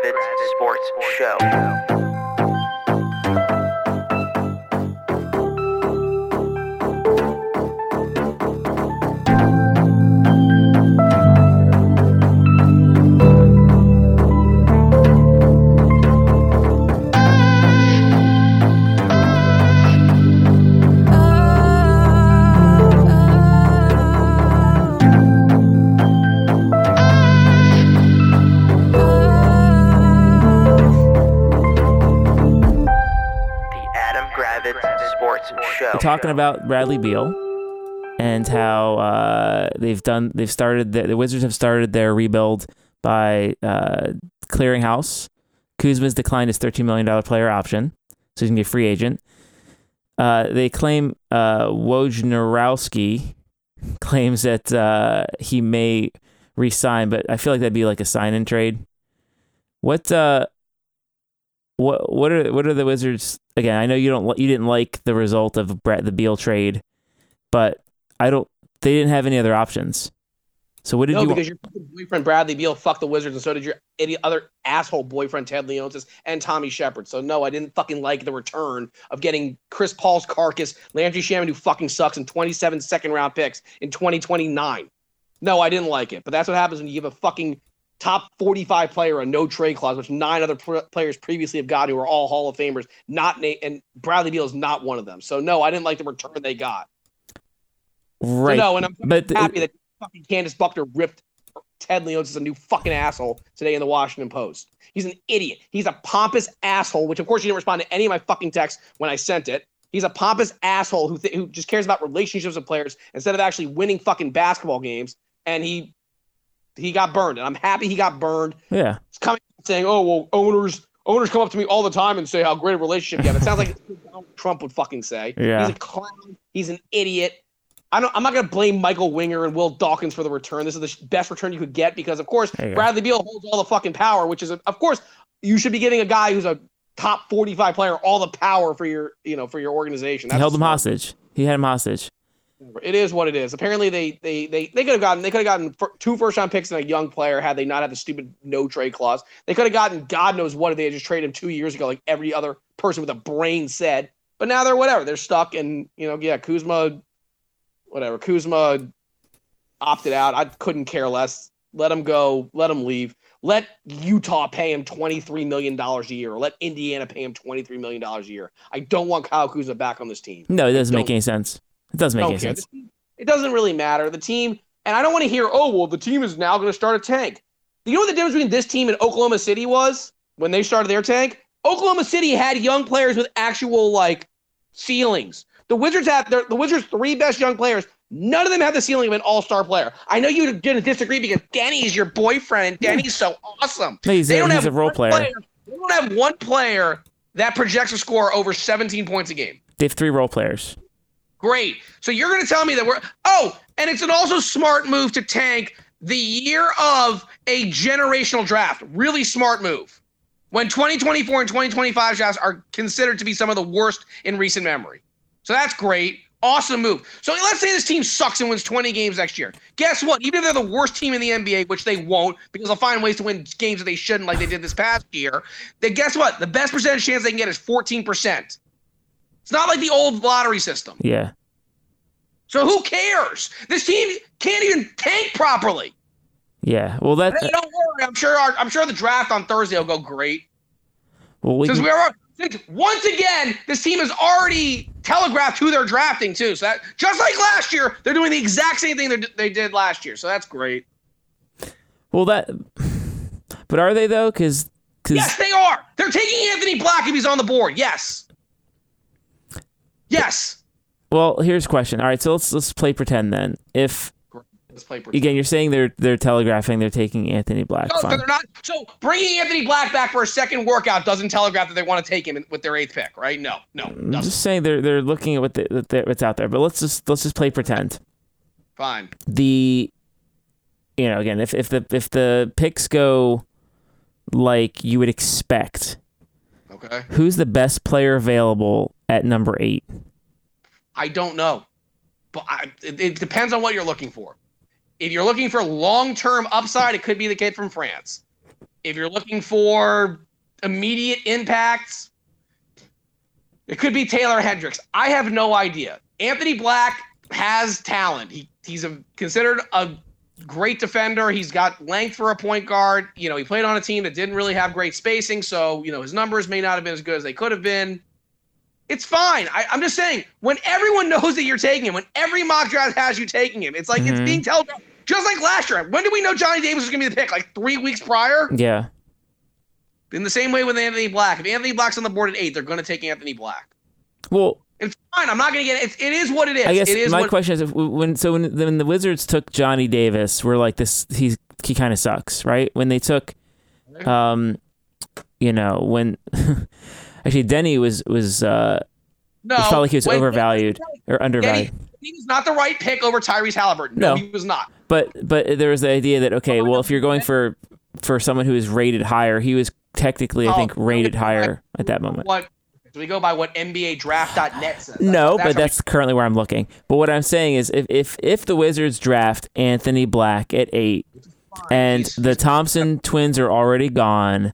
Gravitz Sports Show. Talking about Bradley Beal and how uh, they've done they've started the, the Wizards have started their rebuild by uh, clearing house. Kuzma's declined his thirteen million dollar player option, so he's gonna be a free agent. Uh, they claim uh, Wojnarowski claims that uh, he may resign, but I feel like that'd be like a sign and trade. What uh, what what are what are the Wizards again? I know you don't you didn't like the result of Brett the Beal trade, but I don't. They didn't have any other options. So what did No, you? because your boyfriend Bradley Beal fucked the Wizards, and so did your idiot other asshole boyfriend Ted Leonsis and Tommy Sheppard. So no, I didn't fucking like the return of getting Chris Paul's carcass, Landry Shamet, who fucking sucks, and 27 second round picks in 2029. No, I didn't like it. But that's what happens when you give a fucking top 45 player a no trade clause, which nine other pr- players previously have got who are all Hall of Famers. Not na- and Bradley Beal is not one of them. So no, I didn't like the return they got. So right. no, and I'm but happy that fucking Candace Buckner ripped Ted Leonsis a new fucking asshole today in the Washington Post. He's an idiot. He's a pompous asshole, which of course you didn't respond to any of my fucking texts when I sent it. He's a pompous asshole who th- who just cares about relationships with players instead of actually winning fucking basketball games. And he he got burned, and I'm happy he got burned. yeah. He's coming saying, "Oh well, owners owners come up to me all the time and say how great a relationship you have." It sounds like Donald Trump would fucking say. Yeah. He's a clown. He's an idiot. I don't, I'm not going to blame Michael Winger and Will Dawkins for the return. This is the best return you could get because, of course, There you go. Bradley Beal holds all the fucking power, which is, of course, you should be giving a guy who's a top 45 player all the power for your, you know, for your organization. He held him hostage. He had him hostage. It is what it is. Apparently, they they they they could have gotten they could have gotten two first round picks and a young player had they not had the stupid no trade clause. They could have gotten God knows what if they had just traded him two years ago, like every other person with a brain said. But now they're whatever. They're stuck, and you know, yeah, Kuzma, whatever. Kuzma opted out. I couldn't care less. Let him go. Let him leave. Let Utah pay him twenty three million dollars a year, or let Indiana pay him twenty three million dollars a year. I don't want Kyle Kuzma back on this team. No, it doesn't make any sense. It doesn't make don't any sense. It doesn't really matter. The team, and I don't want to hear, oh, well, the team is now going to start a tank. You know what the difference between this team and Oklahoma City was when they started their tank? Oklahoma City had young players with actual like ceilings. The Wizards have their, the Wizards' three best young players. None of them have the ceiling of an all-star player. I know you're going to disagree because Danny is your boyfriend and Danny's so awesome. No, he's They a, don't he's have a role one player. They don't have one player that projects a score over 17 points a game. They have three role players. Great. So you're going to tell me that we're oh, and it's an also smart move to tank the year of a generational draft. Really smart move. When 2024 and 2025 drafts are considered to be some of the worst in recent memory. So that's great. Awesome move. So let's say this team sucks and wins 20 games next year. Guess what? Even if they're the worst team in the NBA, which they won't, because they'll find ways to win games that they shouldn't, like they did this past year, then guess what? The best percentage chance they can get is 14%. It's not like the old lottery system. Yeah. So who cares? This team can't even tank properly. Yeah. Well, that. Hey, don't worry. I'm sure. Our, I'm sure the draft on Thursday will go great. Well, we Since can- we are since once again, this team has already telegraphed who they're drafting too. So that just like last year, they're doing the exact same thing they they did last year. So that's great. well, that. But are they though? Because. Yes, they are. They're taking Anthony Black if he's on the board. Yes. Yes. Well, here's a question. All right, so let's let's play pretend then. If Let's play. again you're saying they're they're telegraphing they're taking Anthony Black. No, so they're not. So bringing Anthony Black back for a second workout doesn't telegraph that they want to take him with their eighth pick, right? No, no, I'm doesn't. just saying they're they're looking at what the- what's out there. But let's just let's just play pretend. Fine. The you know again if if the if the picks go like you would expect, Okay. who's the best player available at number eight? I don't know, but I, it, it depends on what you're looking for. If you're looking for long-term upside, it could be the kid from France. If you're looking for immediate impacts, it could be Taylor Hendricks. I have no idea. Anthony Black has talent. He he's a, considered a great defender. He's got length for a point guard. You know, he played on a team that didn't really have great spacing, so you know his numbers may not have been as good as they could have been. It's fine. I, I'm just saying, when everyone knows that you're taking him, when every mock draft has you taking him, it's like it's Mhm. being telegraphed. Just like last year. When did we know Johnny Davis was going to be the pick? Like three weeks prior? Yeah. In the same way with Anthony Black. If Anthony Black's on the board at eight, they're going to take Anthony Black. Well, It's fine. I'm not going to get it. It's, it is what it is. I guess it is my question is if, when so when, when the Wizards took Johnny Davis, we're like this he's he kind of sucks, right? When they took um you know, when actually Deni was was uh no, it felt like he was overvalued or undervalued. Deni, he was not the right pick over Tyrese Halliburton. No, No. he was not. But but there was the idea that okay, well if you're going for for someone who is rated higher, he was technically I Oh, think rated higher at that moment. What? Do we go by what NBA Draft.net says? No, but what we- that's currently where I'm looking. But what I'm saying is, if if if the Wizards draft Anthony Black at eight, and the Thompson twins are already gone,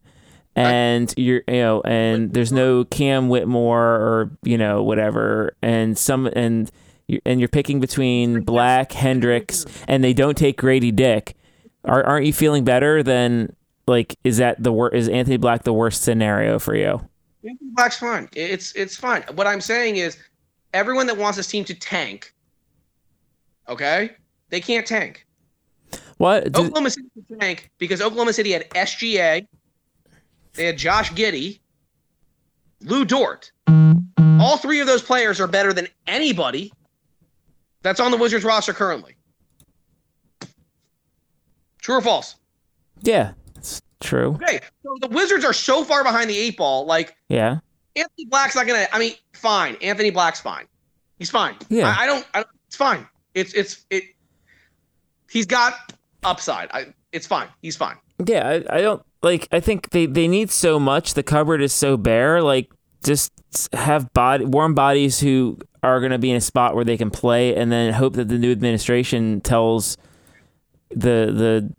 and you're you know, and there's no Cam Whitmore or you know whatever, and some and you and you're picking between Black Hendricks, and they don't take Grady Dick. Are, aren't you feeling better than like is that the wor- is Anthony Black the worst scenario for you? Anthony Black's fine. It's it's fine. What I'm saying is, everyone that wants this team to tank, okay, they can't tank. What? Oklahoma City can tank because Oklahoma City had SGA, they had Josh Giddey, Lu Dort. All three of those players are better than anybody that's on the Wizards roster currently. True or false? yeah, it's true. Okay, so the Wizards are so far behind the eight ball. Like Yeah. Anthony Black's not gonna. I mean, fine. Anthony Black's fine. He's fine. Yeah. I, I don't. I, it's fine. It's it's it. He's got upside. I. It's fine. He's fine. Yeah, I, I don't like. I think they they need so much. The cupboard is so bare. Like, just have body warm bodies who are going to be in a spot where they can play, and then hope that the new administration tells the the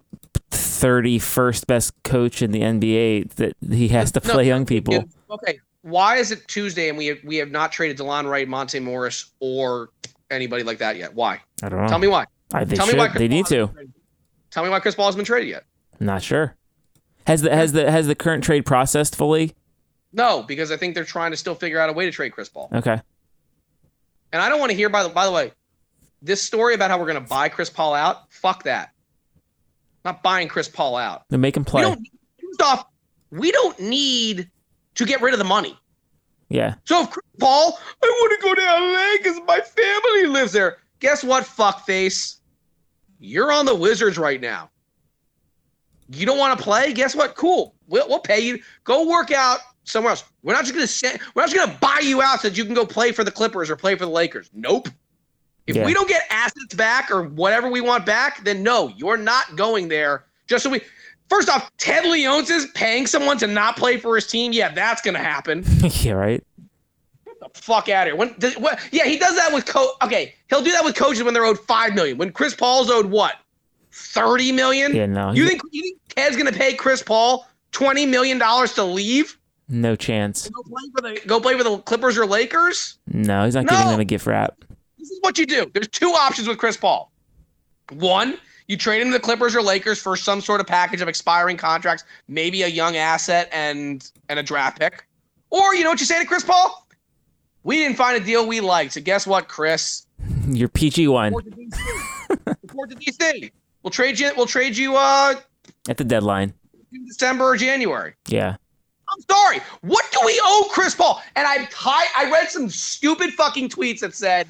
thirty first best coach in the NBA that he has to No, play young people. Okay. Why is it Tuesday and we have we have not traded Delon Wright, Monte Morris, or anybody like that yet? Why? I don't know. Tell me why. I, they Tell should. me why. Chris they Paul need hasn't to. traded. Tell me why Chris Paul has been traded yet. Not sure. Has the has the has the current trade processed fully? No, because I think they're trying to still figure out a way to trade Chris Paul. Okay. And I don't want to hear by the by the way, this story about how we're going to buy Chris Paul out. Fuck that. Not buying Chris Paul out. Then make him play. We don't. Off, we don't need to get rid of the money. Yeah. So if Chris Paul, I want to go to LA because my family lives there. Guess what, fuckface? You're on the Wizards right now. You don't want to play? Guess what? Cool. We'll, we'll pay you. Go work out somewhere else. We're not just gonna send, we're not just gonna buy you out so that you can go play for the Clippers or play for the Lakers. Nope. If Yeah. we don't get assets back or whatever we want back, then no, you're not going there. Just so we first off, Ted Leonsis is paying someone to not play for his team. Yeah, that's gonna happen yeah. Right. Get the fuck out of here. When does, what, yeah, he does that with co. Okay, he'll do that with coaches when they're owed five million. When Chris Paul's owed what, thirty million? Yeah. No. You think you think Ted's gonna pay Chris Paul twenty million dollars to leave? no chance. Go play for the go play for the Clippers or Lakers? No, he's not giving No. them a gift wrap. This is what you do. There's two options with Chris Paul. One, you trade him to the Clippers or Lakers for some sort of package of expiring contracts, maybe a young asset and and a draft pick. Or you know what you say to Chris Paul? We didn't find a deal we liked. So guess what, Chris? Your PG one Report to DC. Report to DC. We'll trade you. We'll trade you. Uh, at the deadline. in December or January. Yeah. I'm sorry. What do we owe Chris Paul? And I I, I read some stupid fucking tweets that said,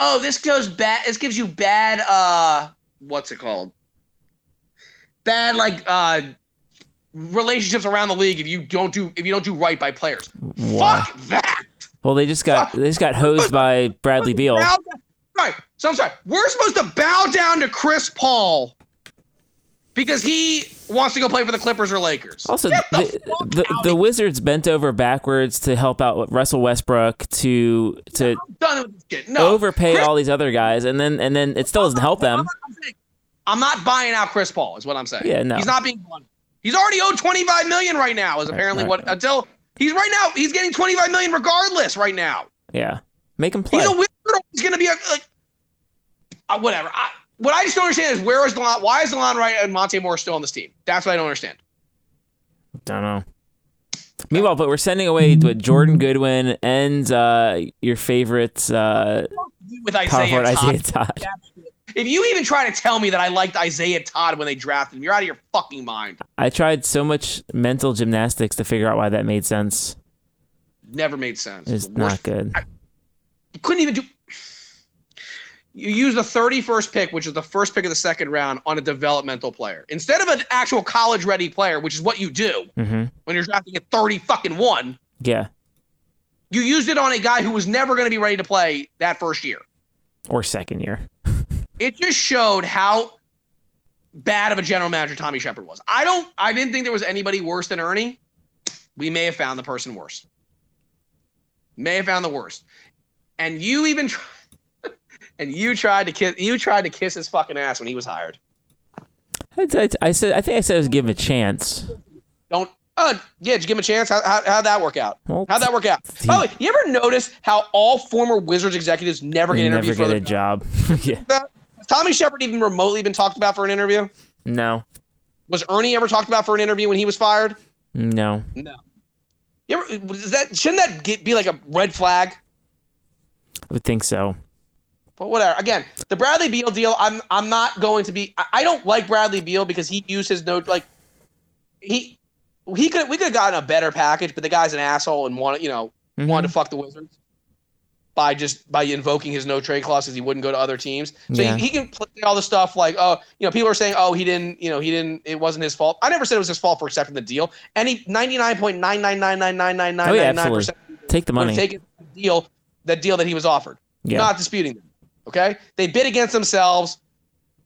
"Oh, this goes bad. This gives you bad. Uh, what's it called? Bad like uh." relationships around the league if you don't do if you don't do right by players Why? fuck that Well, they just got they just got hosed by Bradley Beal. Right. So I'm sorry. We're supposed to bow down to Chris Paul because he wants to go play for the Clippers or Lakers. Also, the, the the, the Wizards bent over backwards to help out Russell Westbrook to to here. Done with this shit. No. overpay Chris- all these other guys, and then and then it still doesn't help them. I'm not buying out Chris Paul, is what I'm saying. Yeah, no. He's not being blunt. He's already owed 25 million right now. Is apparently right. what until he's right now. He's getting 25 million regardless right now. Yeah. Make him play. He's a He's going to be a, like uh, whatever. I, what I just don't understand is where is Delon? Why is Delon Wright and Monte Moore still on this team? That's what I don't understand. Don't know. Meanwhile, but we're sending away with Jordan Goodwin and uh, your favorite uh, With Isaiah forward Todd. Isaiah Todd. If you even try to tell me that I liked Isaiah Todd when they drafted him, you're out of your fucking mind. I tried so much mental gymnastics to figure out why that made sense. Never made sense. It's The not good. You couldn't even do. You used the 31st pick, which is the first pick of the second round, on a developmental player instead of an actual college-ready player, which is what you do hmm when you're drafting at 30 fucking one. Yeah. You used it on a guy who was never going to be ready to play that first year. Or second year. It just showed how bad of a general manager Tommy Sheppard was. I don't. I didn't think there was anybody worse than Ernie. We may have found the person worse. May have found the worst. And you even. Try, and you tried to kiss. You tried to kiss his fucking ass when he was hired. I, I, I said. I think I said I was give him a chance. Don't. Uh, yeah, did you give him a chance? How, how, how'd that work out? Well, How'd that work out? he- By the way, you ever notice how all former Wizards executives never get You never interviewed for get a job. yeah. Has Tommy Sheppard even remotely been talked about for an interview? No. Was Ernie ever talked about for an interview when he was fired? No. No. You ever, is that shouldn't that get, be like a red flag? I would think so. But whatever. Again, the Bradley Beal deal. I'm I'm not going to be. I, I don't like Bradley Beal because he used his note like he he could we could have gotten a better package, but the guy's an asshole and wanted you know Mhm. wanted to fuck the Wizards by just by invoking his no trade clause because he wouldn't go to other teams. So Yeah. he, he can play all the stuff like oh you know people are saying oh he didn't you know he didn't it wasn't his fault. I never said it was his fault for accepting the deal. He ninety nine point nine nine nine nine nine nine Oh, nine nine percent Take the money. take the deal that deal that he was offered. Yeah. Not disputing them. Okay, they bid against themselves.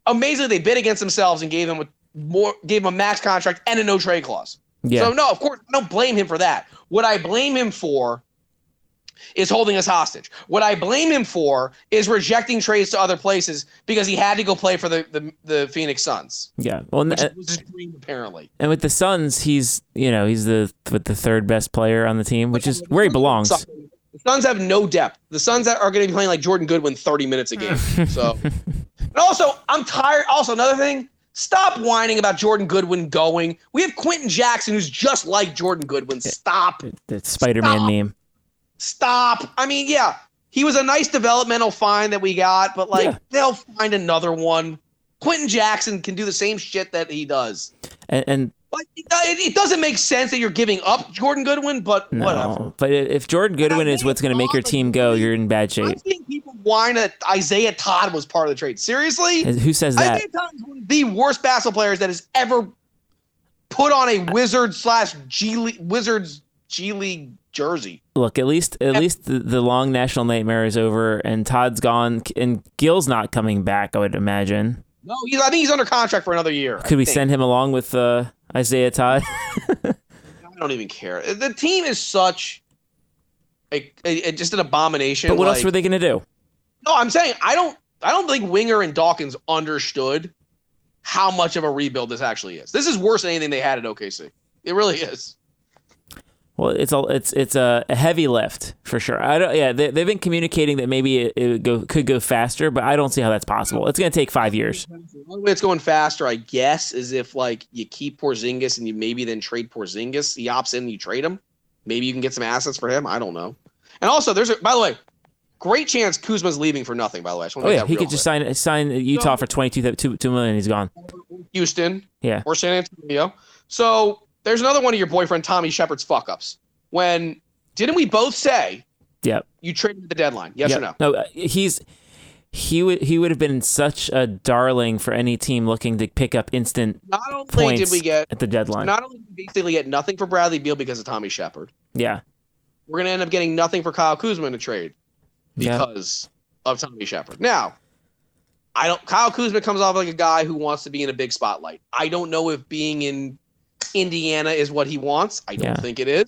Amazingly, they bid against themselves and gave him a more gave him a max contract and a no trade clause. yeah. So no, of course, I don't blame him for that. What I blame him for is holding us hostage. What I blame him for is rejecting trades to other places because he had to go play for the the, the Phoenix Suns, yeah. Well, which and, was his dream apparently. and with the Suns, he's you know he's the with the third best player on the team, which is where he belongs. The Suns have no depth. The Suns are going to be playing like Jordan Goodwin 30 minutes a game. So, and also, I'm tired. Also, another thing, stop whining about Jordan Goodwin going. We have Quenton Jackson, who's just like Jordan Goodwin. Stop. The Spider-Man Stop. meme. Stop. I mean, yeah, he was a nice developmental find that we got, but like, Yeah. they'll find another one. Quenton Jackson can do the same shit that he does. And, and Like, uh, it, it doesn't make sense that you're giving up Jordan Goodwin, but no, whatever. but if Jordan Goodwin is what's going to make your team go, you're in bad shape. I'm seeing people whine that Isaiah Todd was part of the trade. Seriously? Who says that? Isaiah Todd is one of the worst basketball players that has ever put on a Wizard slash G League Wizards G League jersey. Look, at least at least the, the long national nightmare is over, and Todd's gone, and Gil's not coming back. I would imagine. No, he's, I think he's under contract for another year. I Could we think. send him along with uh, Isaiah Todd? I don't even care. The team is such a, a- a- just an abomination. but what else like- were they going to do? No, I'm saying I don't. I don't think Winger and Dawkins understood how much of a rebuild this actually is. This is worse than anything they had at OKC. It really is. Well, it's a it's it's a, heavy lift for sure. I don't. Yeah, they, they've been communicating that maybe it, it go could go faster, but I don't see how that's possible. It's going to take five years. The only way it's going faster, I guess, is if like you keep Porzingis and you maybe then trade Porzingis. He opts in, and you trade him. Maybe you can get some assets for him. I don't know. And also, there's a by the way, great chance Kuzma's leaving for nothing. By the way, Oh yeah, he could just sign sign Utah for twenty-two two million. He's gone. Houston, Yeah. or San Antonio. So there's another one of your boyfriend Tommy Sheppard's fuck ups. When didn't we both say Yeah. you traded the deadline? Yes Yep. or no? No, uh, he's he would he would have been such a darling for any team looking to pick up instant Not only points did we get at the deadline. not only did we basically get nothing for Bradley Beal because of Tommy Sheppard, yeah. we're gonna end up getting nothing for Kyle Kuzma in a trade Yeah. because of Tommy Sheppard. Now, I don't. Kyle Kuzma comes off like a guy who wants to be in a big spotlight. I don't know if being in Indiana is what he wants. I don't Yeah. think it is.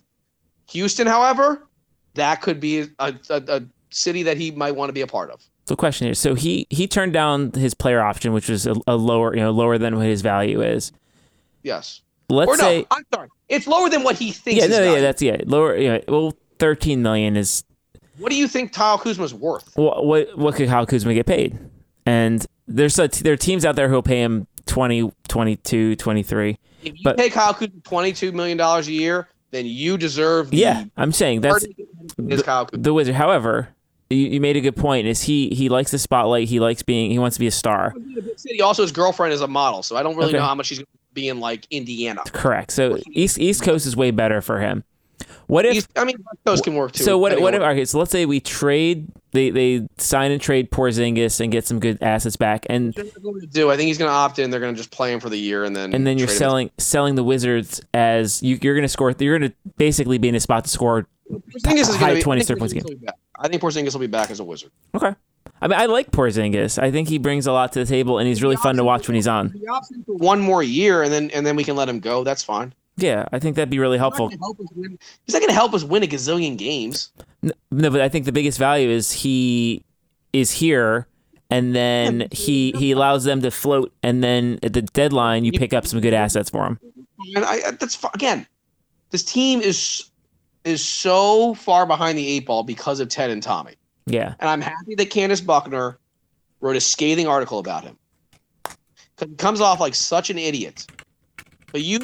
Houston, however, that could be a, a, a city that he might want to be a part of. So question here. So he he turned down his player option, which was a, a lower you know lower than what his value is. Yes. let's or no, say I'm sorry. It's lower than what he thinks. yeah, no, yeah, that's yeah, lower. Yeah, well, thirteen million is What do you think Kyle Kuzma's worth? what what, what could Kyle Kuzma get paid? And there's a, there are teams out there who'll pay him 20, 22, 23. If you But- pay Kyle Kuzma twenty-two million dollars a year, then you deserve. The Yeah, I'm saying that's Kuzma. the wizard. However, you, you made a good point. Is he he likes the spotlight? He likes being. He wants to be a star. city. Also, his girlfriend is a model, so I don't really Okay. know how much he's going to be in like Indiana. Correct. So East East Coast is way better for him. What if? I mean, Coast can work too. so what? What if? Okay, so let's say we trade. They they sign and trade Porzingis and get some good assets back, and what they're going to do. I think he's going to opt in. They're going to just play him for the year, and then and then you're trade him. selling selling the Wizards as you, you're going to score. You're going to basically be in a spot to score. Porzingis is high going to be 20 points a Porzingis will be back. I think Porzingis will be back as a wizard. Okay. I mean, I like Porzingis. I think he brings a lot to the table, and he's really fun to watch when he's on. He opts in for one more year, and then and then we can let him go. That's fine. Yeah, I think that'd be really helpful. He's not gonna help us win- he's not going to help us win a gazillion games. No, but I think the biggest value is he is here, and then he he allows them to float, and then at the deadline you pick up some good assets for him. And I, I- that's again, this team is is so far behind the eight ball because of Ted and Tommy. Yeah, And I'm happy that Candace Buckner wrote a scathing article about him. he comes off like such an idiot. But you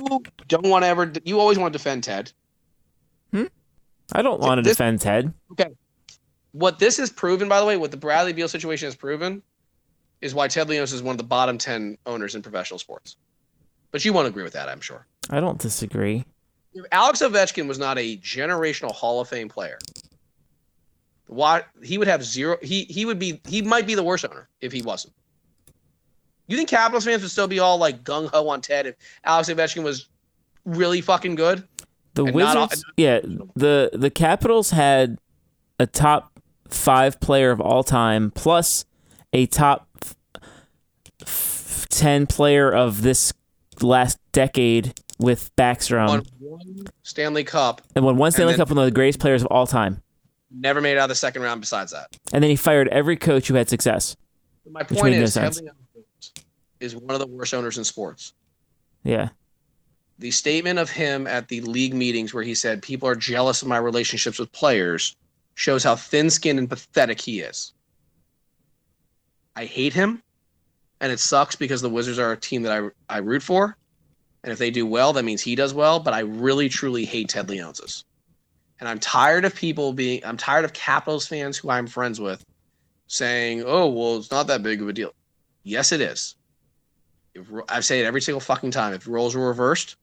don't want to ever, you always want to defend Ted. Hmm? I don't want to This- defend Ted. Okay. What this has proven, by the way, what the Bradley Beal situation has proven, is why Ted Leonsis is one of the bottom 10 owners in professional sports. But you won't agree with that, I'm sure. I don't disagree. If Alex Ovechkin was not a generational Hall of Fame player, why he would have zero. He he would be he might be the worst owner if he wasn't. You think Capitals fans would still be all like gung ho on Ted if Alex Ovechkin was really fucking good? The not all- Wizards, yeah, the the Capitals had a top five player of all time, plus a top f- f- ten player of this last decade with Backstrom, Won one Stanley Cup, and won one Stanley then- Cup with one of the greatest players of all time. never made it out of the second round. Besides that, And then he fired every coach who had success. my point made no is, Ted sense. Leonsis is one of the worst owners in sports. Yeah, the statement of him at the league meetings where he said people are jealous of my relationships with players shows how thin-skinned and pathetic he is. I hate him, and it sucks because the Wizards are a team that I I root for, and if they do well, that means he does well. But I really truly hate Ted Leonsis, and I'm tired of people being I'm tired of Capitals fans who I'm friends with saying, "Oh, well, it's not that big of a deal." Yes, it is. If, I say it every single fucking time. If roles were reversed,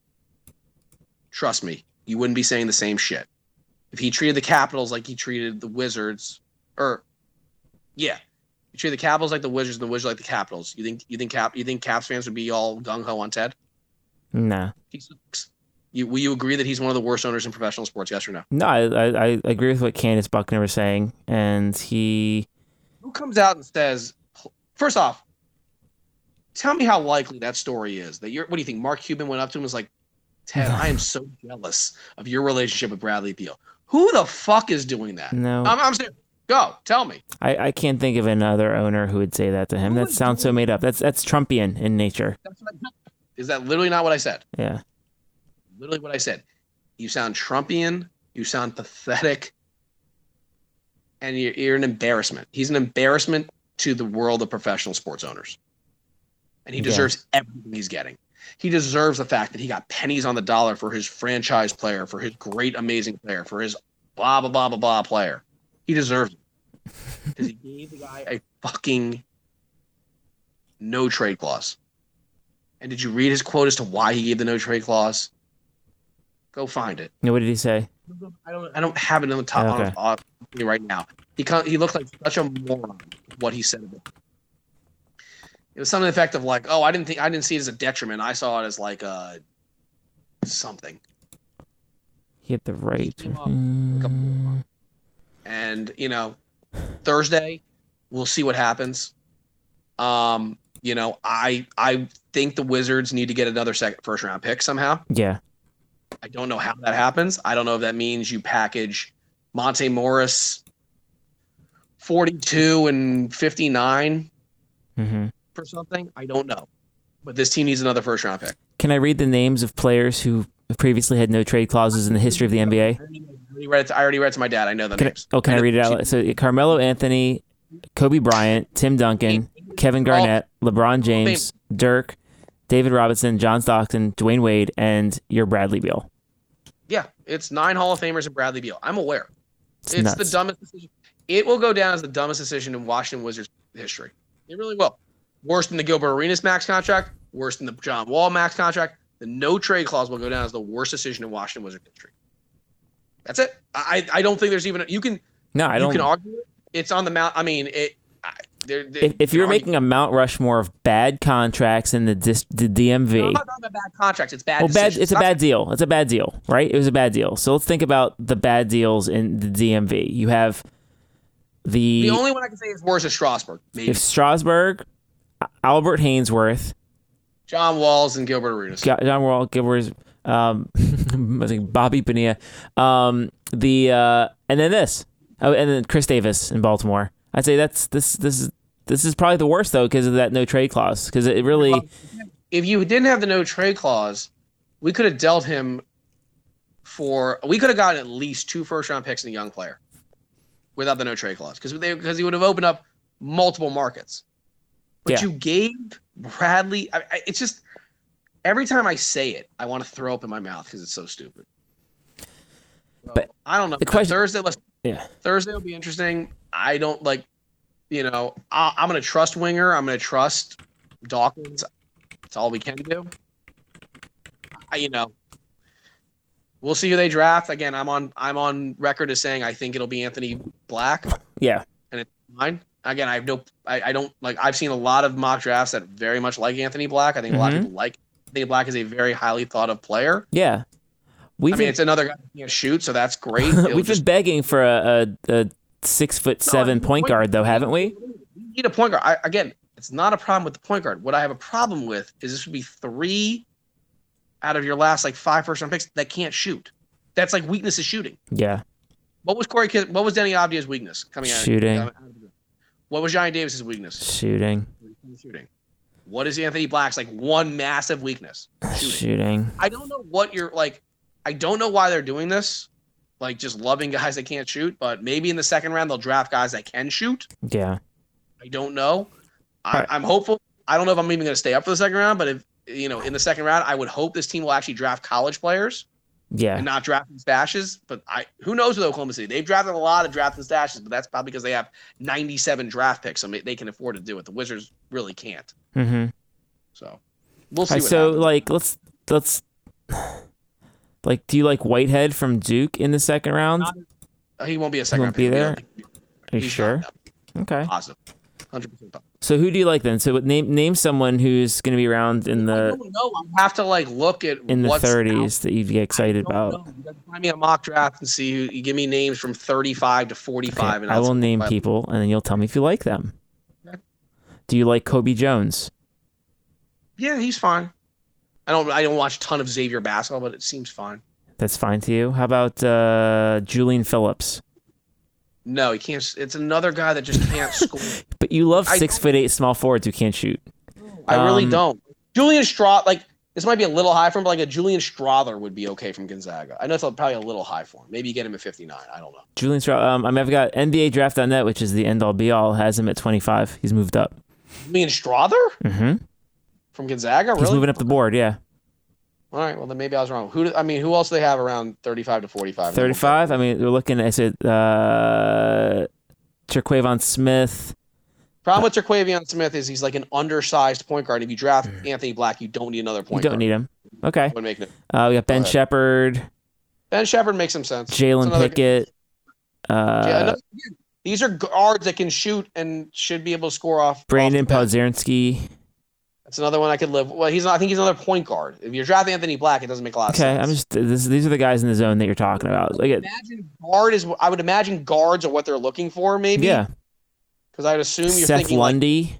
trust me, you wouldn't be saying the same shit. If he treated the Capitals like he treated the Wizards, or yeah, he treated the Capitals like the Wizards and the Wizards like the Capitals. You think you think Cap you think Caps fans would be all gung ho on Ted? nah, He sucks. You, will you agree that he's one of the worst owners in professional sports? Yes or no? no, I, I I agree with what Candace Buckner was saying, and he Who comes out and says, first off, tell me how likely that story is. That you're. What do you think? Mark Cuban went up to him and was like, Ted, I am so jealous of your relationship with Bradley Beal. Who the fuck is doing that? no, I'm, I'm saying, go tell me. I, I can't think of another owner who would say that to him. Who That sounds so made up. That's that's Trumpian in nature. Is that literally not what I said? Yeah, Literally what I said. You sound Trumpian. You sound pathetic. And you're, you're an embarrassment. He's an embarrassment to the world of professional sports owners. And he Yeah. deserves everything he's getting. He deserves the fact that he got pennies on the dollar for his franchise player, for his great, amazing player, for his blah, blah, blah, blah, blah player. He deserves it. Because he gave the guy a fucking no trade clause. And did you read his quote as to why he gave the no trade clause? Go find it. No, what did he say? I don't. I don't have it on the top oh, Okay. on, on me right now. He he looked like such a moron. What he said about it. Was something to the effect of like, "Oh, I didn't think I didn't see it as a detriment. I saw it as like a something." Hit the right. came up a couple Mm, And you know, Thursday, we'll see what happens. Um, you know, I I think the Wizards need to get another second first round pick somehow. yeah, I don't know how that happens. I don't know if that means you package Monte Morris 42 and 59 hmm for something. I don't know. But this team needs another first round pick. Can I read the names of players who previously had no trade clauses in the history of the NBA? I already read it to, I already read it to my dad. I know the Can I, oh, can I know- read it out? So Carmelo Anthony, Kobe Bryant, Tim Duncan, Kevin Garnett, LeBron James, Dirk, David Robinson, John Stockton, Dwyane Wade, and your Bradley Beal. Yeah, it's nine Hall of Famers and Bradley Beal. I'm aware. It's, It's, the dumbest decision. It will go down as the dumbest decision in Washington Wizards history. It really will. Worse than the Gilbert Arenas max contract. Worse than the John Wall max contract. The no trade clause will go down as the worst decision in Washington Wizards history. That's it. I I don't think there's even you can no, I you don't. can argue it. It's on the mount. I mean it. I, there, there- if, if you you're argue- making a Mount Rushmore of bad contracts in the dis, the No, DMV, I'm not talking about bad contracts. It's bad. well, bad. decisions. It's a not- bad deal. It's a bad deal, right? It was a bad deal. So let's think about the bad deals in the DMV. You have the, The only one I can say is worse is Strasburg. Maybe if Strasburg, Albert Haynesworth, John Walls and Gilbert Arenas. John John Wall, Gilbert, um, I think Bobby Bonilla, um, the uh, and then this, oh, and then Chris Davis in Baltimore. I'd say that's this this is this is probably the worst though because of that no trade clause because it really if you didn't have the no trade clause, we could have dealt him for we could have gotten at least two first round picks and a young player without the no trade clause because they because he would have opened up multiple markets. But Yeah. you gave Bradley. I, I, it's just every time I say it, I want to throw up in my mouth because it's so stupid. So, But I don't know. the question- Thursday, let's yeah Thursday will be interesting. I don't like, you know, I, I'm going to trust Winger. I'm going to trust Dawkins. That's all we can do. I, you know, we'll see who they draft. Again, I'm on I'm on record as saying I think it'll be Anthony Black. yeah And it's Mine. Again, I have no. I, I don't like. I've seen a lot of mock drafts that very much like Anthony Black. I think a lot of Mhm. people like Anthony Black is a very highly thought of player. yeah we've I mean, it's another guy who can't shoot, so that's great. We've just- been begging for a, a, a six foot seven No, point guard though haven't we You need a point guard. I, again, it's not a problem with the point guard. What I have a problem with is this would be three out of your last like five first round picks that can't shoot. That's like weakness is shooting. yeah What was Corey? What was Deni Avdija's weakness coming out? Shooting. of- What was Johnny Davis's weakness? shooting Shooting. What is Anthony Black's like one massive weakness? Shooting. shooting I don't know what you're like. I don't know why they're doing this. Like just loving guys that can't shoot, but maybe in the second round they'll draft guys that can shoot. yeah I don't know. I. I'm hopeful. I don't know if I'm even going to stay up for the second round, but if you know, in the second round, I would hope this team will actually draft college players yeah and not drafting stashes. But I, who knows with Oklahoma City? They've drafted a lot of drafting stashes, but that's probably because they have 97 draft picks, so they can afford to do it. The Wizards really can't. mm-hmm So we'll see. Alright, what so happens. like let's let's like do you like Whitehead from Duke in the second round? Not- Uh, he won't be a second won't round be pick. there? He's Are you not sure? that Okay. Awesome. 100% positive. So who do you like then? So name name someone who's going to be around in I the don't know. I have to like look at in the what's out 30s that you'd get excited I about. Find me a mock draft and see who. You give me names from 35 to 45, Okay, and I I'll name people and then you'll tell me if you like them. Okay. Do you like Colby Jones? Yeah, he's fine. I don't. I don't watch a ton of Xavier basketball, but it seems fine. That's fine to you. How about uh, Julian Phillips? No, he can't. It's another guy that just can't score. But you love I six foot eight small forwards who can't shoot. I really Um, don't. Julian Straw, like this might be a little high for him, but like a Julian Strawther would be okay from Gonzaga. I know it's probably a little high for him. Maybe you get him at 59. I don't know. Julian Stroud. Um, I mean, I've got NBA Draft.net, which is the end all be all, has him at 25. He's moved up. Julian Strawther hmm from Gonzaga, really? He's moving up the board. Yeah, All right. Well, then maybe I was wrong. Who? do- I mean, who else do they have around 35 to 45? 35. I mean, we're looking. I said uh, Terquavion Smith. Problem with Terquavion Smith is he's like an undersized point guard. If you draft Anthony Black, you don't need another point. You don't guard. need him. Okay. Would make it. Uh, we got Ben. Shepard, Ben Sheppard makes some sense. Jalen Pickett. Yeah, Uh, another- these are guards that can shoot and should be able to score off. Brandon off the bench. Podziemski. That's another one I could live. Well, he's not. I think he's another point guard. If you're drafting Anthony Black, it doesn't make a lot of sense. Okay, sense. I'm just. This, these are the guys in the zone that you're talking about. Like, imagine guard is. I would imagine guards are what they're looking for, maybe. yeah, Because I'd assume you're Seth thinking like Lundy.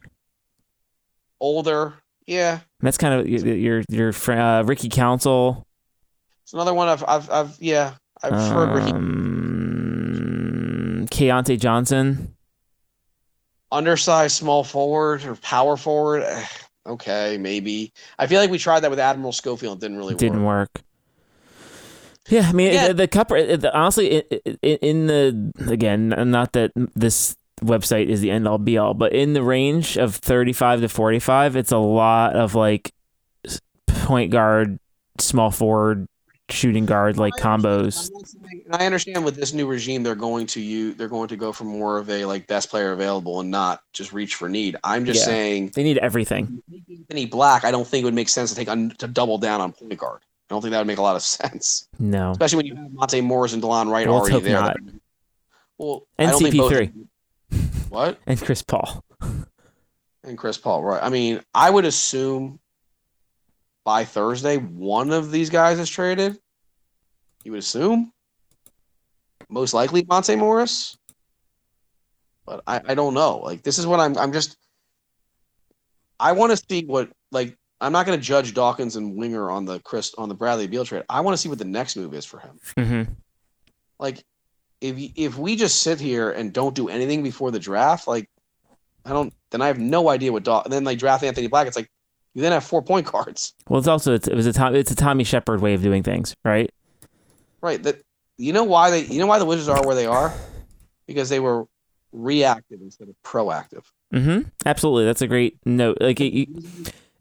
older. Yeah, That's kind of your your, your fr- uh, Ricky Council. it's another one I've. I've. I've yeah, I've heard Ricky Um, Keyontae Johnson. undersized small forward or power forward. Okay, maybe. I feel like we tried that with Admiral Schofield. It didn't really work. didn't work. work. Yeah, I mean Yeah. The, the cup. The, honestly, i- i- in the again, not that this website is the end all be all, but in the range of thirty-five to forty-five, it's a lot of like point guard, small forward, shooting guard like combos. I'm not saying- and I understand with this new regime, they're going to you. They're going to go for more of a like best player available and not just reach for need. I'm just Yeah. saying, They need everything. Anthony Black. I don't think it would make sense to take on to double down on point guard. I don't think that would make a lot of sense, No, especially when you have Monte Morris and Delon Wright Well, already there. not. Well, And I don't think both- CP3. What? and Chris Paul. and Chris Paul, right? I mean, I would assume by Thursday one of these guys is traded. You would assume, most likely Monte Morris, but I, I don't know. Like this is what I'm. I'm just. I want to see what like. I'm not going to judge Dawkins and Winger on the Chris on the Bradley Beal trade. I want to see what the next move is for him. Mm-hmm. Like, if if we just sit here and don't do anything before the draft, like, I don't. Then I have no idea what Daw. And then they draft Anthony Black. It's like you then have four point guards, Well, it's also it's, it was a Tom, it's a Tommy Sheppard way of doing things, right? right? That you know why they you know why the Wizards are where they are because they were reactive instead of proactive. Mm-hmm. Absolutely, that's a great note. Like you,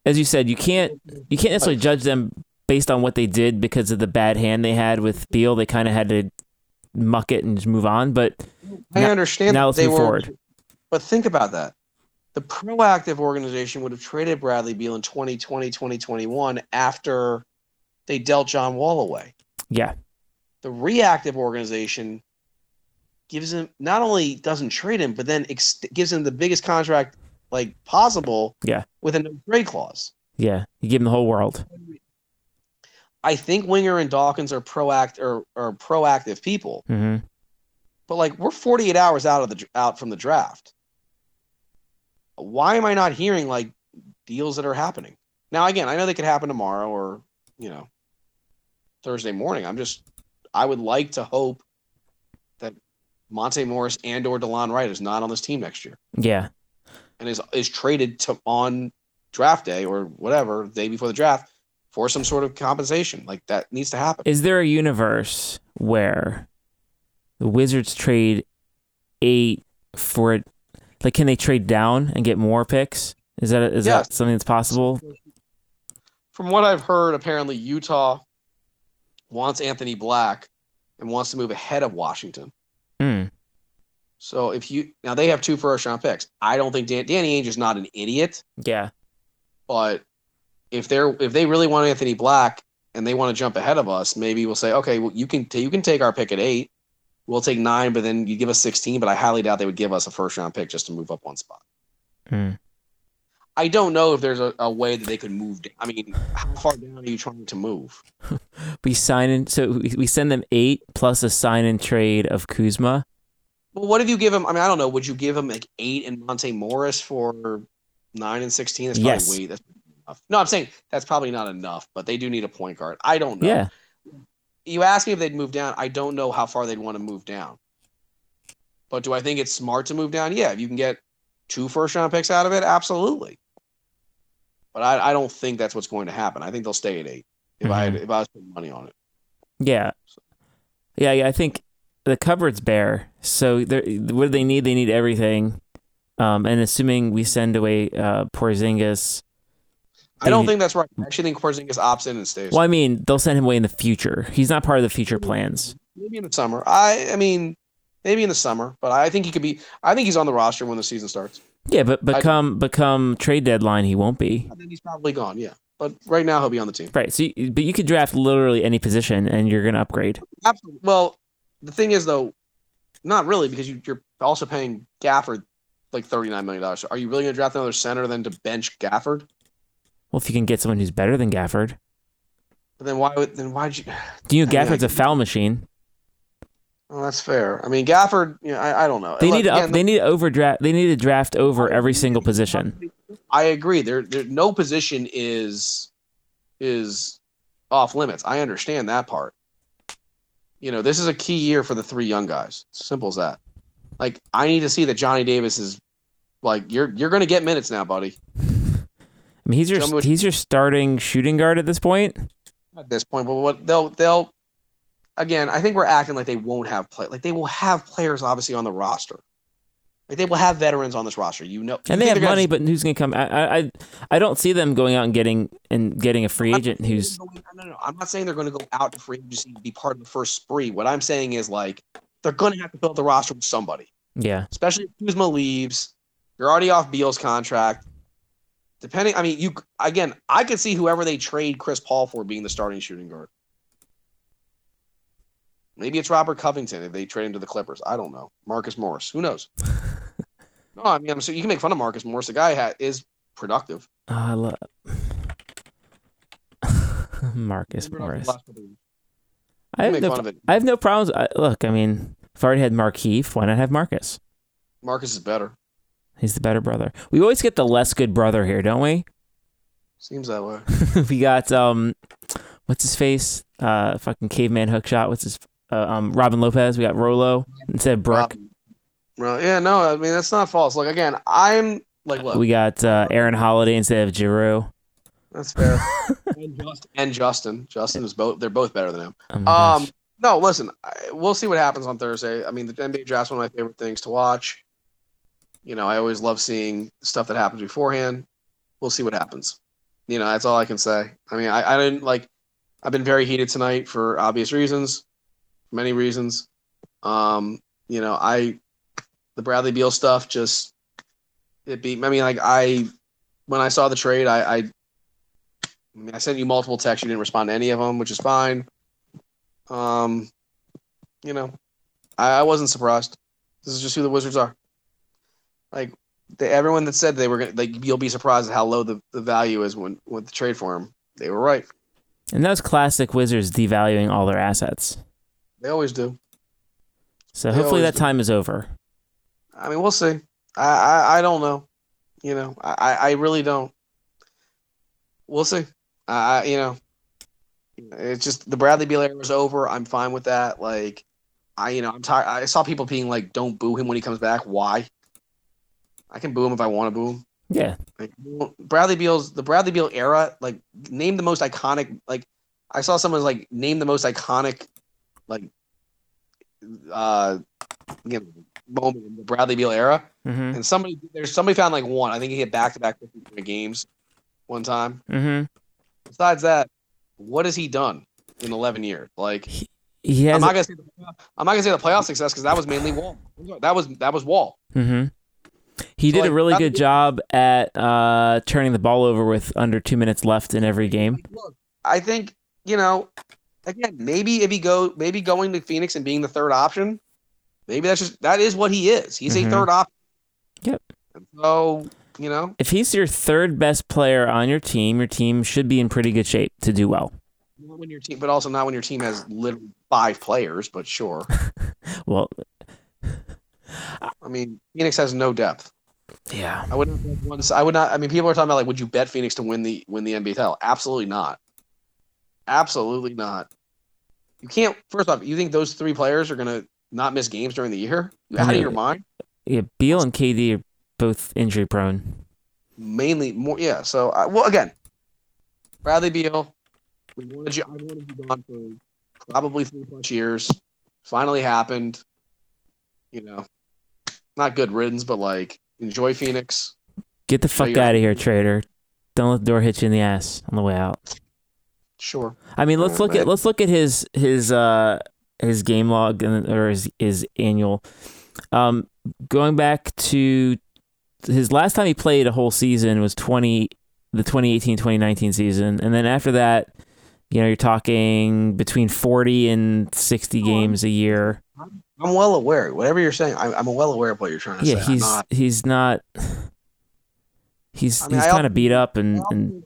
as you said, you can't you can't necessarily judge them based on what they did because of the bad hand they had with Beal. They kind of had to muck it and just move on. But I Now- understand now let's they move were, forward. but think about that. The proactive organization would have traded Bradley Beal in 2020, 2021 after they dealt John Wall away. yeah, the reactive organization gives him not only doesn't trade him, but then ex- gives him the biggest contract like possible. Yeah. with a no trade clause. yeah, you give him the whole world. I think Winger and Dawkins are proact or are proactive people, hmm but like we're 48 hours out of the out from the draft. Why am I not hearing like deals that are happening now? Again, I know they could happen tomorrow or you know Thursday morning. I'm just I would like to hope that Monte Morris and or Delon Wright is not on this team next year Yeah, and is is traded to on draft day or whatever day before the draft for some sort of compensation. Like that needs to happen. is there a universe where the Wizards trade eight for like can they trade down and get more picks? Is that is Yes. that something that's possible? From what I've heard, apparently Utah wants Anthony Black and wants to move ahead of Washington. Hmm. So if you now they have two first round picks. I don't think Dan, Danny Ainge is not an idiot, Yeah, but if they're if they really want Anthony Black and they want to jump ahead of us, maybe we'll say, okay, well, you can t- you can take our pick at eight. We'll take nine, but then you give us sixteen. But I highly doubt they would give us a first round pick just to move up one spot. Hmm. I don't know if there's a, a way that they could move. Down. I mean, how far down are you trying to move? we sign in. So we, we send them eight plus a sign and trade of Kuzma. Well, what if you give him? I mean, I don't know. Would you give him like eight and Monte Morris for nine and sixteen? That's probably Yes. way. That's enough. No, I'm saying that's probably not enough. But they do need a point guard. I don't know. Yeah, You asked me if they'd move down. I don't know how far they'd want to move down. But do I think it's smart to move down? Yeah, if you can get two first round picks out of it, absolutely. But I, I don't think that's what's going to happen. I think they'll stay at eight. If I had, Mhm. if I was putting money on it. yeah, yeah, yeah. I think the cupboard's bare. So they're- what do they need? They need everything. Um, and assuming we send away uh, Porzingis, I don't think that's right. I actually think Porzingis opts in and stays. well, I mean, they'll send him away in the future. He's not part of the future plans. Maybe in the summer. I I mean, maybe in the summer, but I think he could be. I think he's on the roster when the season starts. Yeah, but become become trade deadline, he won't be. I think he's probably gone. Yeah, but right now he'll be on the team. Right. So, you, but you could draft literally any position, and you're gonna upgrade. Absolutely. Well, the thing is though, not really because you, you're also paying Gafford like thirty nine million dollars. So are you really going to draft another center then to bench Gafford? Well, if you can get someone who's better than Gafford, But then why would then why'd you? do you know I mean, Gafford's I- a foul machine? Well, that's fair. I mean, Gafford. You know, I, I don't know. They Look, need to again, they need to overdraft. They need to draft over every single position. I agree. There, there, no position is is off limits. I understand that part. You know, this is a key year for the three young guys. Simple as that. Like, I need to see that Johnny Davis is like you're you're going to get minutes now, buddy. I mean, he's your what- he's your starting shooting guard at this point. at this point. But what they'll they'll again, I think we're acting like they won't have play like they will have players obviously on the roster. Like they will have veterans on this roster. You know, And you they have they're gonna money, but who's gonna come? I, I I- I don't see them going out and getting and getting a free agent who's going- no, no, no. I'm not saying they're going to go out to free agency and be part of the first spree. What I'm saying is like they're going to have to build the roster with somebody, yeah. especially if Kuzma leaves. You're already off Beal's contract. Depending, I mean, you again, I could see whoever they trade Chris Paul for being the starting shooting guard. Maybe it's Robert Covington if they trade him to the Clippers. I don't know. Marcus Morris. Who knows? no, I mean, I'm so you can make fun of Marcus Morris. The guy ha- is productive. Oh, I love Marcus Morris. I have no fun of it. I have no problems. I, look, I mean, if I already had Markieff, why not have Marcus? Marcus is better. He's the better brother. We always get the less good brother here, don't we? Seems that way. we got um, what's his face? Uh, fucking caveman hook shot. What's his? Uh, um, Robin Lopez. We got Rolo instead of Brooke. Robin. Well, yeah, no, I mean that's not false. Look, again, I'm like, look, We got uh, Aaron Holiday instead of Jrue. that's fair. and, Justin, and Justin, Justin is both. They're both better than him. Oh my gosh. Um, no, listen, I, we'll see what happens on Thursday. I mean, the NBA draft's one of my favorite things to watch. You know, I always love seeing stuff that happens beforehand. We'll see what happens. You know, that's all I can say. I mean, I, I didn't like. I've been very heated tonight for obvious reasons, many reasons. Um, you know, I the Bradley Beal stuff just it beat. I mean, like I when I saw the trade, I, I I mean, I sent you multiple texts. You didn't respond to any of them, which is fine. Um, you know, I, I wasn't surprised. This is just who the Wizards are. Like they, everyone that said they were gonna, like, you'll be surprised at how low the, the value is when with the trade for him. They were right. and that was classic Wizards devaluing all their assets. They always do. So They hopefully that do. time is over. I mean, we'll see. I I, I don't know. You know, I, I really don't. We'll see. I I- you know, it's just the Bradley Beal era is over. I'm fine with that. Like, I you know I'm tired. I saw people being like, "Don't boo him when he comes back." Why? I can boo him if I want to boo him. Yeah. Like Bradley Beal's the Bradley Beal era. Like, name the most iconic. Like, I saw someone like name the most iconic, like, uh, you know, moment in the Bradley Beal era. Mm-hmm. And somebody there's somebody found like one. I think he hit back to back games one time. Mm-hmm. Besides that, what has he done in 11 years? Like, He has. I'm not gonna say the, I'm not gonna say the playoff success because that was mainly Wall. That was that was Wall. mm-hmm. He did a really good job at uh, turning the ball over with under two minutes left in every game. I think you know. Again, maybe if he go, maybe going to Phoenix and being the third option, maybe that's just that is what he is. He's Mhm. a third option. Yep. So you know, If he's your third best player on your team, your team should be in pretty good shape to do well. not when your team, but also not when your team has literally five players. But sure, Well, I mean, Phoenix has no depth. yeah. I would not. once- I would not. I mean, people are talking about like, would you bet Phoenix to win the win the NBA title? Absolutely not. Absolutely not. You can't. First off, you think those three players are gonna not miss games during the year? You out of your mind? Yeah, Beal and KD are both injury prone. Mainly more. Yeah. So I, well, again, Bradley Beal. We wanted you. I wanted you gone for probably three plus years. Finally happened. You know, not good riddance, but like enjoy Phoenix. Get the fuck out of here, trader. Don't let the door hit you in the ass on the way out. Sure. I mean, let's look at let's look at his his uh his game log and or his his annual. Um, going back to his last time he played a whole season was twenty the 2018-2019 season, and then after that, you know, you're talking between forty and sixty games a year. I'm well aware. Whatever you're saying, I'm, I'm well aware of what you're trying to Yeah, say. I'm he's not- he's not. He's I mean, he's kind of beat up and and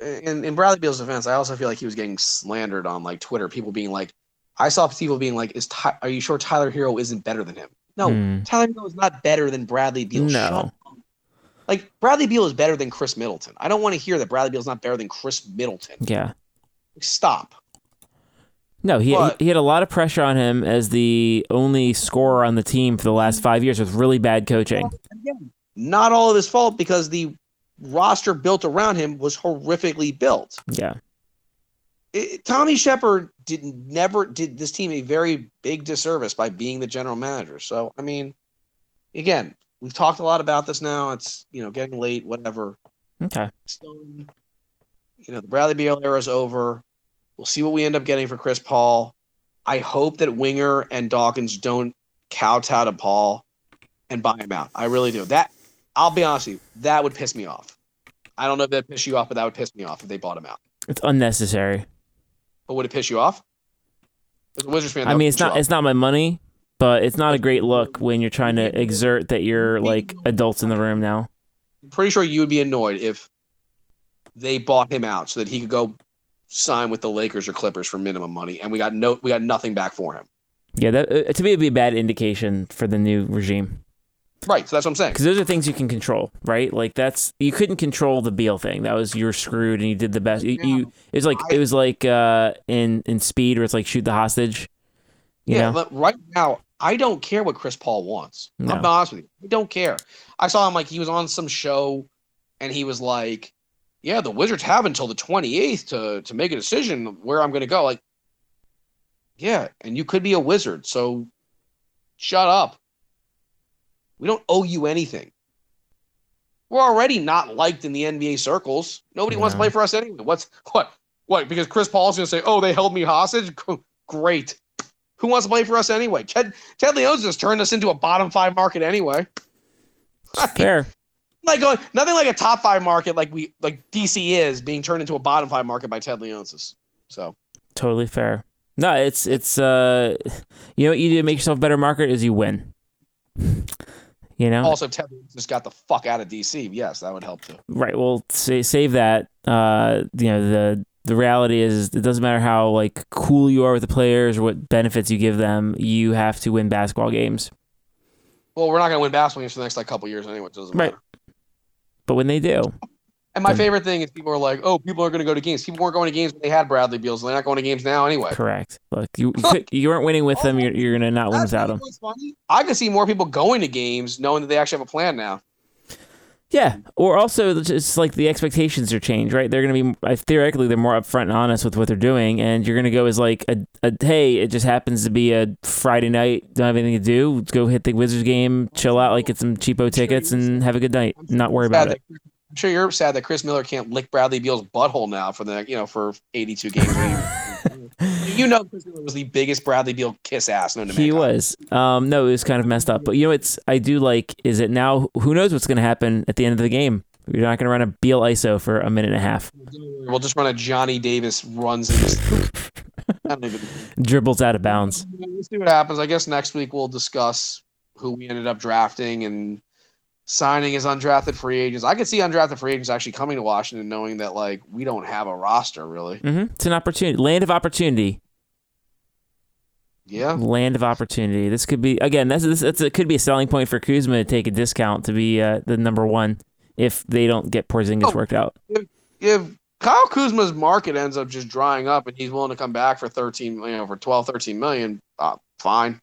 in, in Bradley Beal's defense, I also feel like he was getting slandered on like Twitter. People being like, I saw people being like, "Is Ty- are you sure Tyler Herro isn't better than him?" No, Hmm. Tyler Herro is not better than Bradley Beal. No. Like Bradley Beal is better than Khris Middleton. I don't want to hear that Bradley Beal is not better than Khris Middleton. yeah. Stop. No, he But- he had a lot of pressure on him as the only scorer on the team for the last five years with really bad coaching. Again, not all of his fault because the roster built around him was horrifically built. Yeah. It, Tommy Sheppard did never did this team a very big disservice by being the general manager. So I mean, again, we've talked a lot about this now. It's you know getting late, whatever. Okay. Still, you know, the Bradley Beal era is over. We'll see what we end up getting for Chris Paul. I hope that Winger and Dawkins don't kowtow to Paul and buy him out. I really do. That I'll be honest with you, that would piss me off. I don't know if that piss you off, but that would piss me off if they bought him out. It's unnecessary. But would it piss you off? As a Wizards fan, I mean, it's not it's not my money, but it's not a great look when you're trying to exert that you're like adults in the room now. I'm pretty sure you would be annoyed if they bought him out so that he could go sign with the Lakers or Clippers for minimum money, and we got no, we got nothing back for him. Yeah, that uh, to me it'd be a bad indication for the new regime Right. So that's what I'm saying. because those are things you can control, right? Like that's you couldn't control the Beal thing. That was you're screwed and you did the best. You, you it was like it was like uh in in Speed where it's like shoot the hostage. You yeah, know, but right now, I don't care what Chris Paul wants. No. I'm honest with you. I don't care. I saw him like he was on some show and he was like, Yeah, the Wizards have until the 28th to, to make a decision where I'm going to go. Like, yeah, and you could be a wizard. So shut up. We don't owe you anything. We're already not liked in the NBA circles. Nobody wants to play for us anyway. What's what? What? Because Chris Paul's going to say, "Oh, they held me hostage." Great. Who wants to play for us anyway? Ted Ted Leonsis just turned us into a bottom five market anyway. fair. Like going nothing like a top five market like we like DC is being turned into a bottom five market by Ted Leonsis. So Totally fair. No, it's it's uh, you know what you do to make yourself a better market is you win. You know, also Ted just got the fuck out of DC, yes, that would help too. right? Well, sa- save that. Uh, you know the the reality is it doesn't matter how like cool you are with the players or what benefits you give them. You have to win basketball games. Well, we're not gonna win basketball games for the next like couple years anyway. It doesn't Right. matter. But when they do, And my favorite thing is people are like, "Oh, people are going to go to games." People weren't going to games when they had Bradley Beals. They're not going to games now anyway. correct. Look, you you, could, you weren't winning with them. You're, you're gonna not win without them. funny. I can see more people going to games knowing that they actually have a plan now. Yeah, or also it's like the expectations are changed, right? They're gonna be uh, theoretically they're more upfront and honest with what they're doing, and you're gonna go as like a, a hey, it just happens to be a Friday night, don't have anything to do, let's go hit the Wizards game, chill out, like get some cheapo tickets, and have a good night, not worry about it. I'm sure you're sad that Chris Miller can't lick Bradley Beal's butthole now for the you know for 82 games. you know, Chris Miller was the biggest Bradley Beal kiss ass known to He mankind. was. Um, no, it was kind of messed up, but you know, it's I do like is it now? Who knows what's gonna happen at the end of the game? You're not gonna run a Beal ISO for a minute and a half, We'll just run a Johnny Davis runs and just. Even. dribbles out of bounds. We'll see what happens. I guess next week we'll discuss who we ended up drafting and signing as undrafted free agents. I could see undrafted free agents actually coming to Washington, knowing that like we don't have a roster really. hmm It's an opportunity, land of opportunity. Yeah, land of opportunity. This could be again. That's this. That's it could be a selling point for Kuzma to take a discount to be uh, the number one if they don't get Porzingis Oh. worked out. if Kyle Kuzma's market ends up just drying up and he's willing to come back for 13, you know, for 12, 13 million, uh, fine.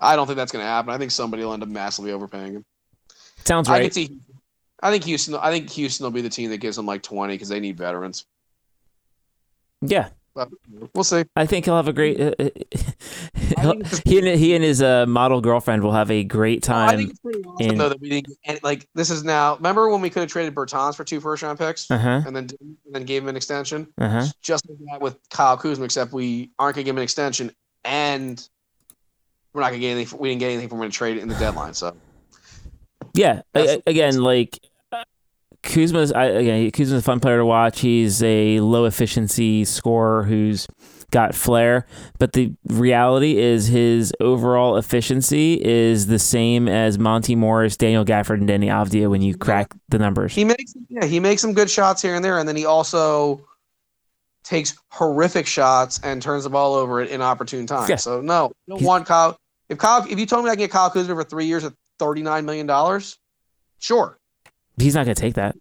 I don't think that's going to happen. I think somebody will end up massively overpaying him. Sounds I right. see. I think Houston. I think Houston will be the team that gives him like 20 because they need veterans. yeah, we'll see. I think he'll have a great. Uh, I he'll- think it's- he and he and his uh, model girlfriend will have a great time. I think it's pretty awesome in- though that we didn't. get like this is now. Remember when we could have traded Bertans for two first round picks Uh huh. and then and then gave him an extension? Uh huh. Just like that with Kyle Kuzma, except we aren't going to give him an extension and we're not going to get anything. We didn't get anything from him to trade in the deadline. So Yeah. a- That's- again, like uh, Kuzma's. I, again, Kuzma's a fun player to watch. He's a low efficiency scorer who's got flair, but the reality is his overall efficiency is the same as Monty Morris, Daniel Gafford, and Deni Avdija when you crack the numbers. he makes yeah he makes some good shots here and there, and then he also takes horrific shots and turns the ball over at inopportune times. Yeah. So no, don't want Kyle. If Kyle, if you told me I can get Kyle Kuzma for three years at thirty nine million dollars, sure. He's not going to take that.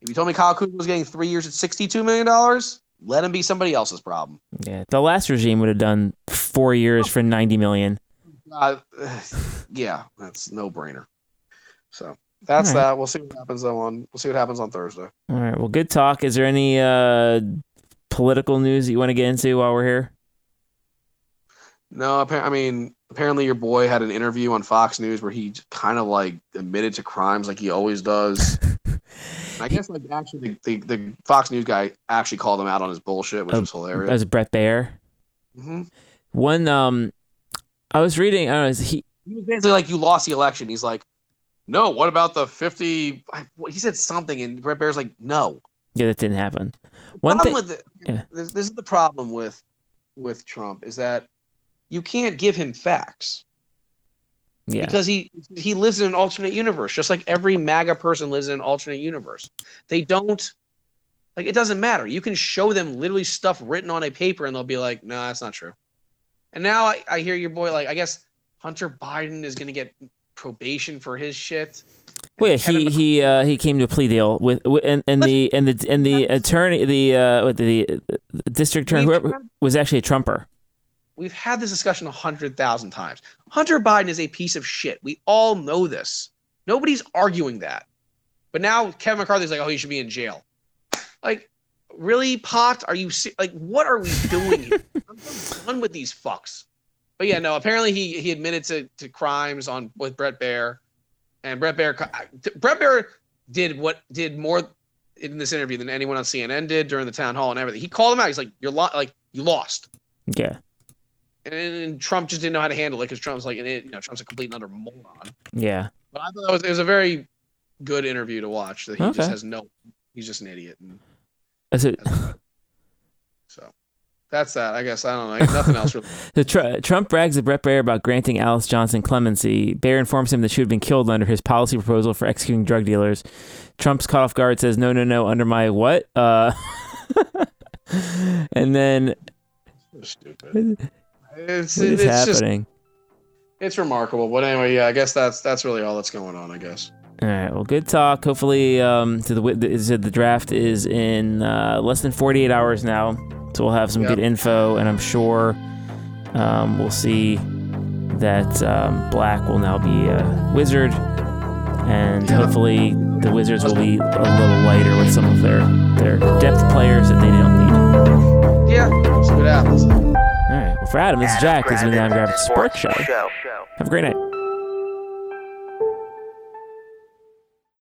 If you told me Kyle Kuzma was getting three years at sixty-two million dollars, let him be somebody else's problem. Yeah. The last regime would have done four years for 90 million. Uh, yeah, that's no brainer. So that's right. that. We'll see what happens though on. We'll see what happens on Thursday. All right. Well, good talk. Is there any uh, political news that you want to get into while we're here? No, I mean, apparently your boy had an interview on Fox News where he kind of like admitted to crimes like he always does. I guess like actually the, the, the Fox News guy actually called him out on his bullshit, which Oh, was That hilarious. was Bret Baier. hmm One, um, I was reading. I don't know. is He He was basically like, "You lost the election." He's like, "No, what about the 50? He said something, and Bret Baier's like, "No." yeah, that didn't happen. One thing. the, yeah. this, this is the problem with with Trump is that you can't give him facts. Yeah. because he he lives in an alternate universe just like every maga person lives in an alternate universe they don't like it doesn't matter you can show them literally stuff written on a paper and they'll be like no that's not true and now i, I hear your boy like i guess hunter biden is going to get probation for his shit Well, yeah, he he uh, he came to a plea deal with, with and, and the and the and the attorney the uh the, the district attorney whoever was actually a Trumper. We've had this discussion a hundred thousand times. Hunter biden is a piece of shit. We all know this. Nobody's arguing that. But now kevin mccarthy's like oh he should be in jail. Like really pot? Are you se- like what are we doing here? I'm done with these fucks. But yeah no apparently he he admitted to, to crimes on with bret Baier, and bret Baier, bret Baier did what did more in this interview than anyone on cnn did during the town hall and everything. He called him out. He's like you're lo- like you lost. Yeah, and, and Trump just didn't know how to handle it because Trump's like, an, it- you know, Trump's a complete and utter moron. yeah. But I thought that was it was a very good interview to watch. That he Okay. just has no, he's just an idiot. And That's it. so that's that. I guess I don't know. Nothing else really. The tr- Trump brags to Bret Baier about granting Alice Johnson clemency. Baier informs him that she would have been killed under his policy proposal for executing drug dealers. Trump's caught off guard, says, "No, no, no, under my what?" Uh, and then So stupid. It's what is it's just happening? it's remarkable. But anyway, yeah, I guess that's that's really all that's going on. I guess. All right. Well, good talk. Hopefully, um, to the wi- the, draft is in uh, less than 48 hours now, so we'll have some Yep. good info, and I'm sure um, we'll see that um, Black will now be a wizard, and Yeah. hopefully the Wizards will be a little lighter with some of their their depth players that they don't need. Yeah. See what happens. All right. Well, for Adam, this is Jack. This has been the Adam Gravitz Sports Show. Show. Have a great night.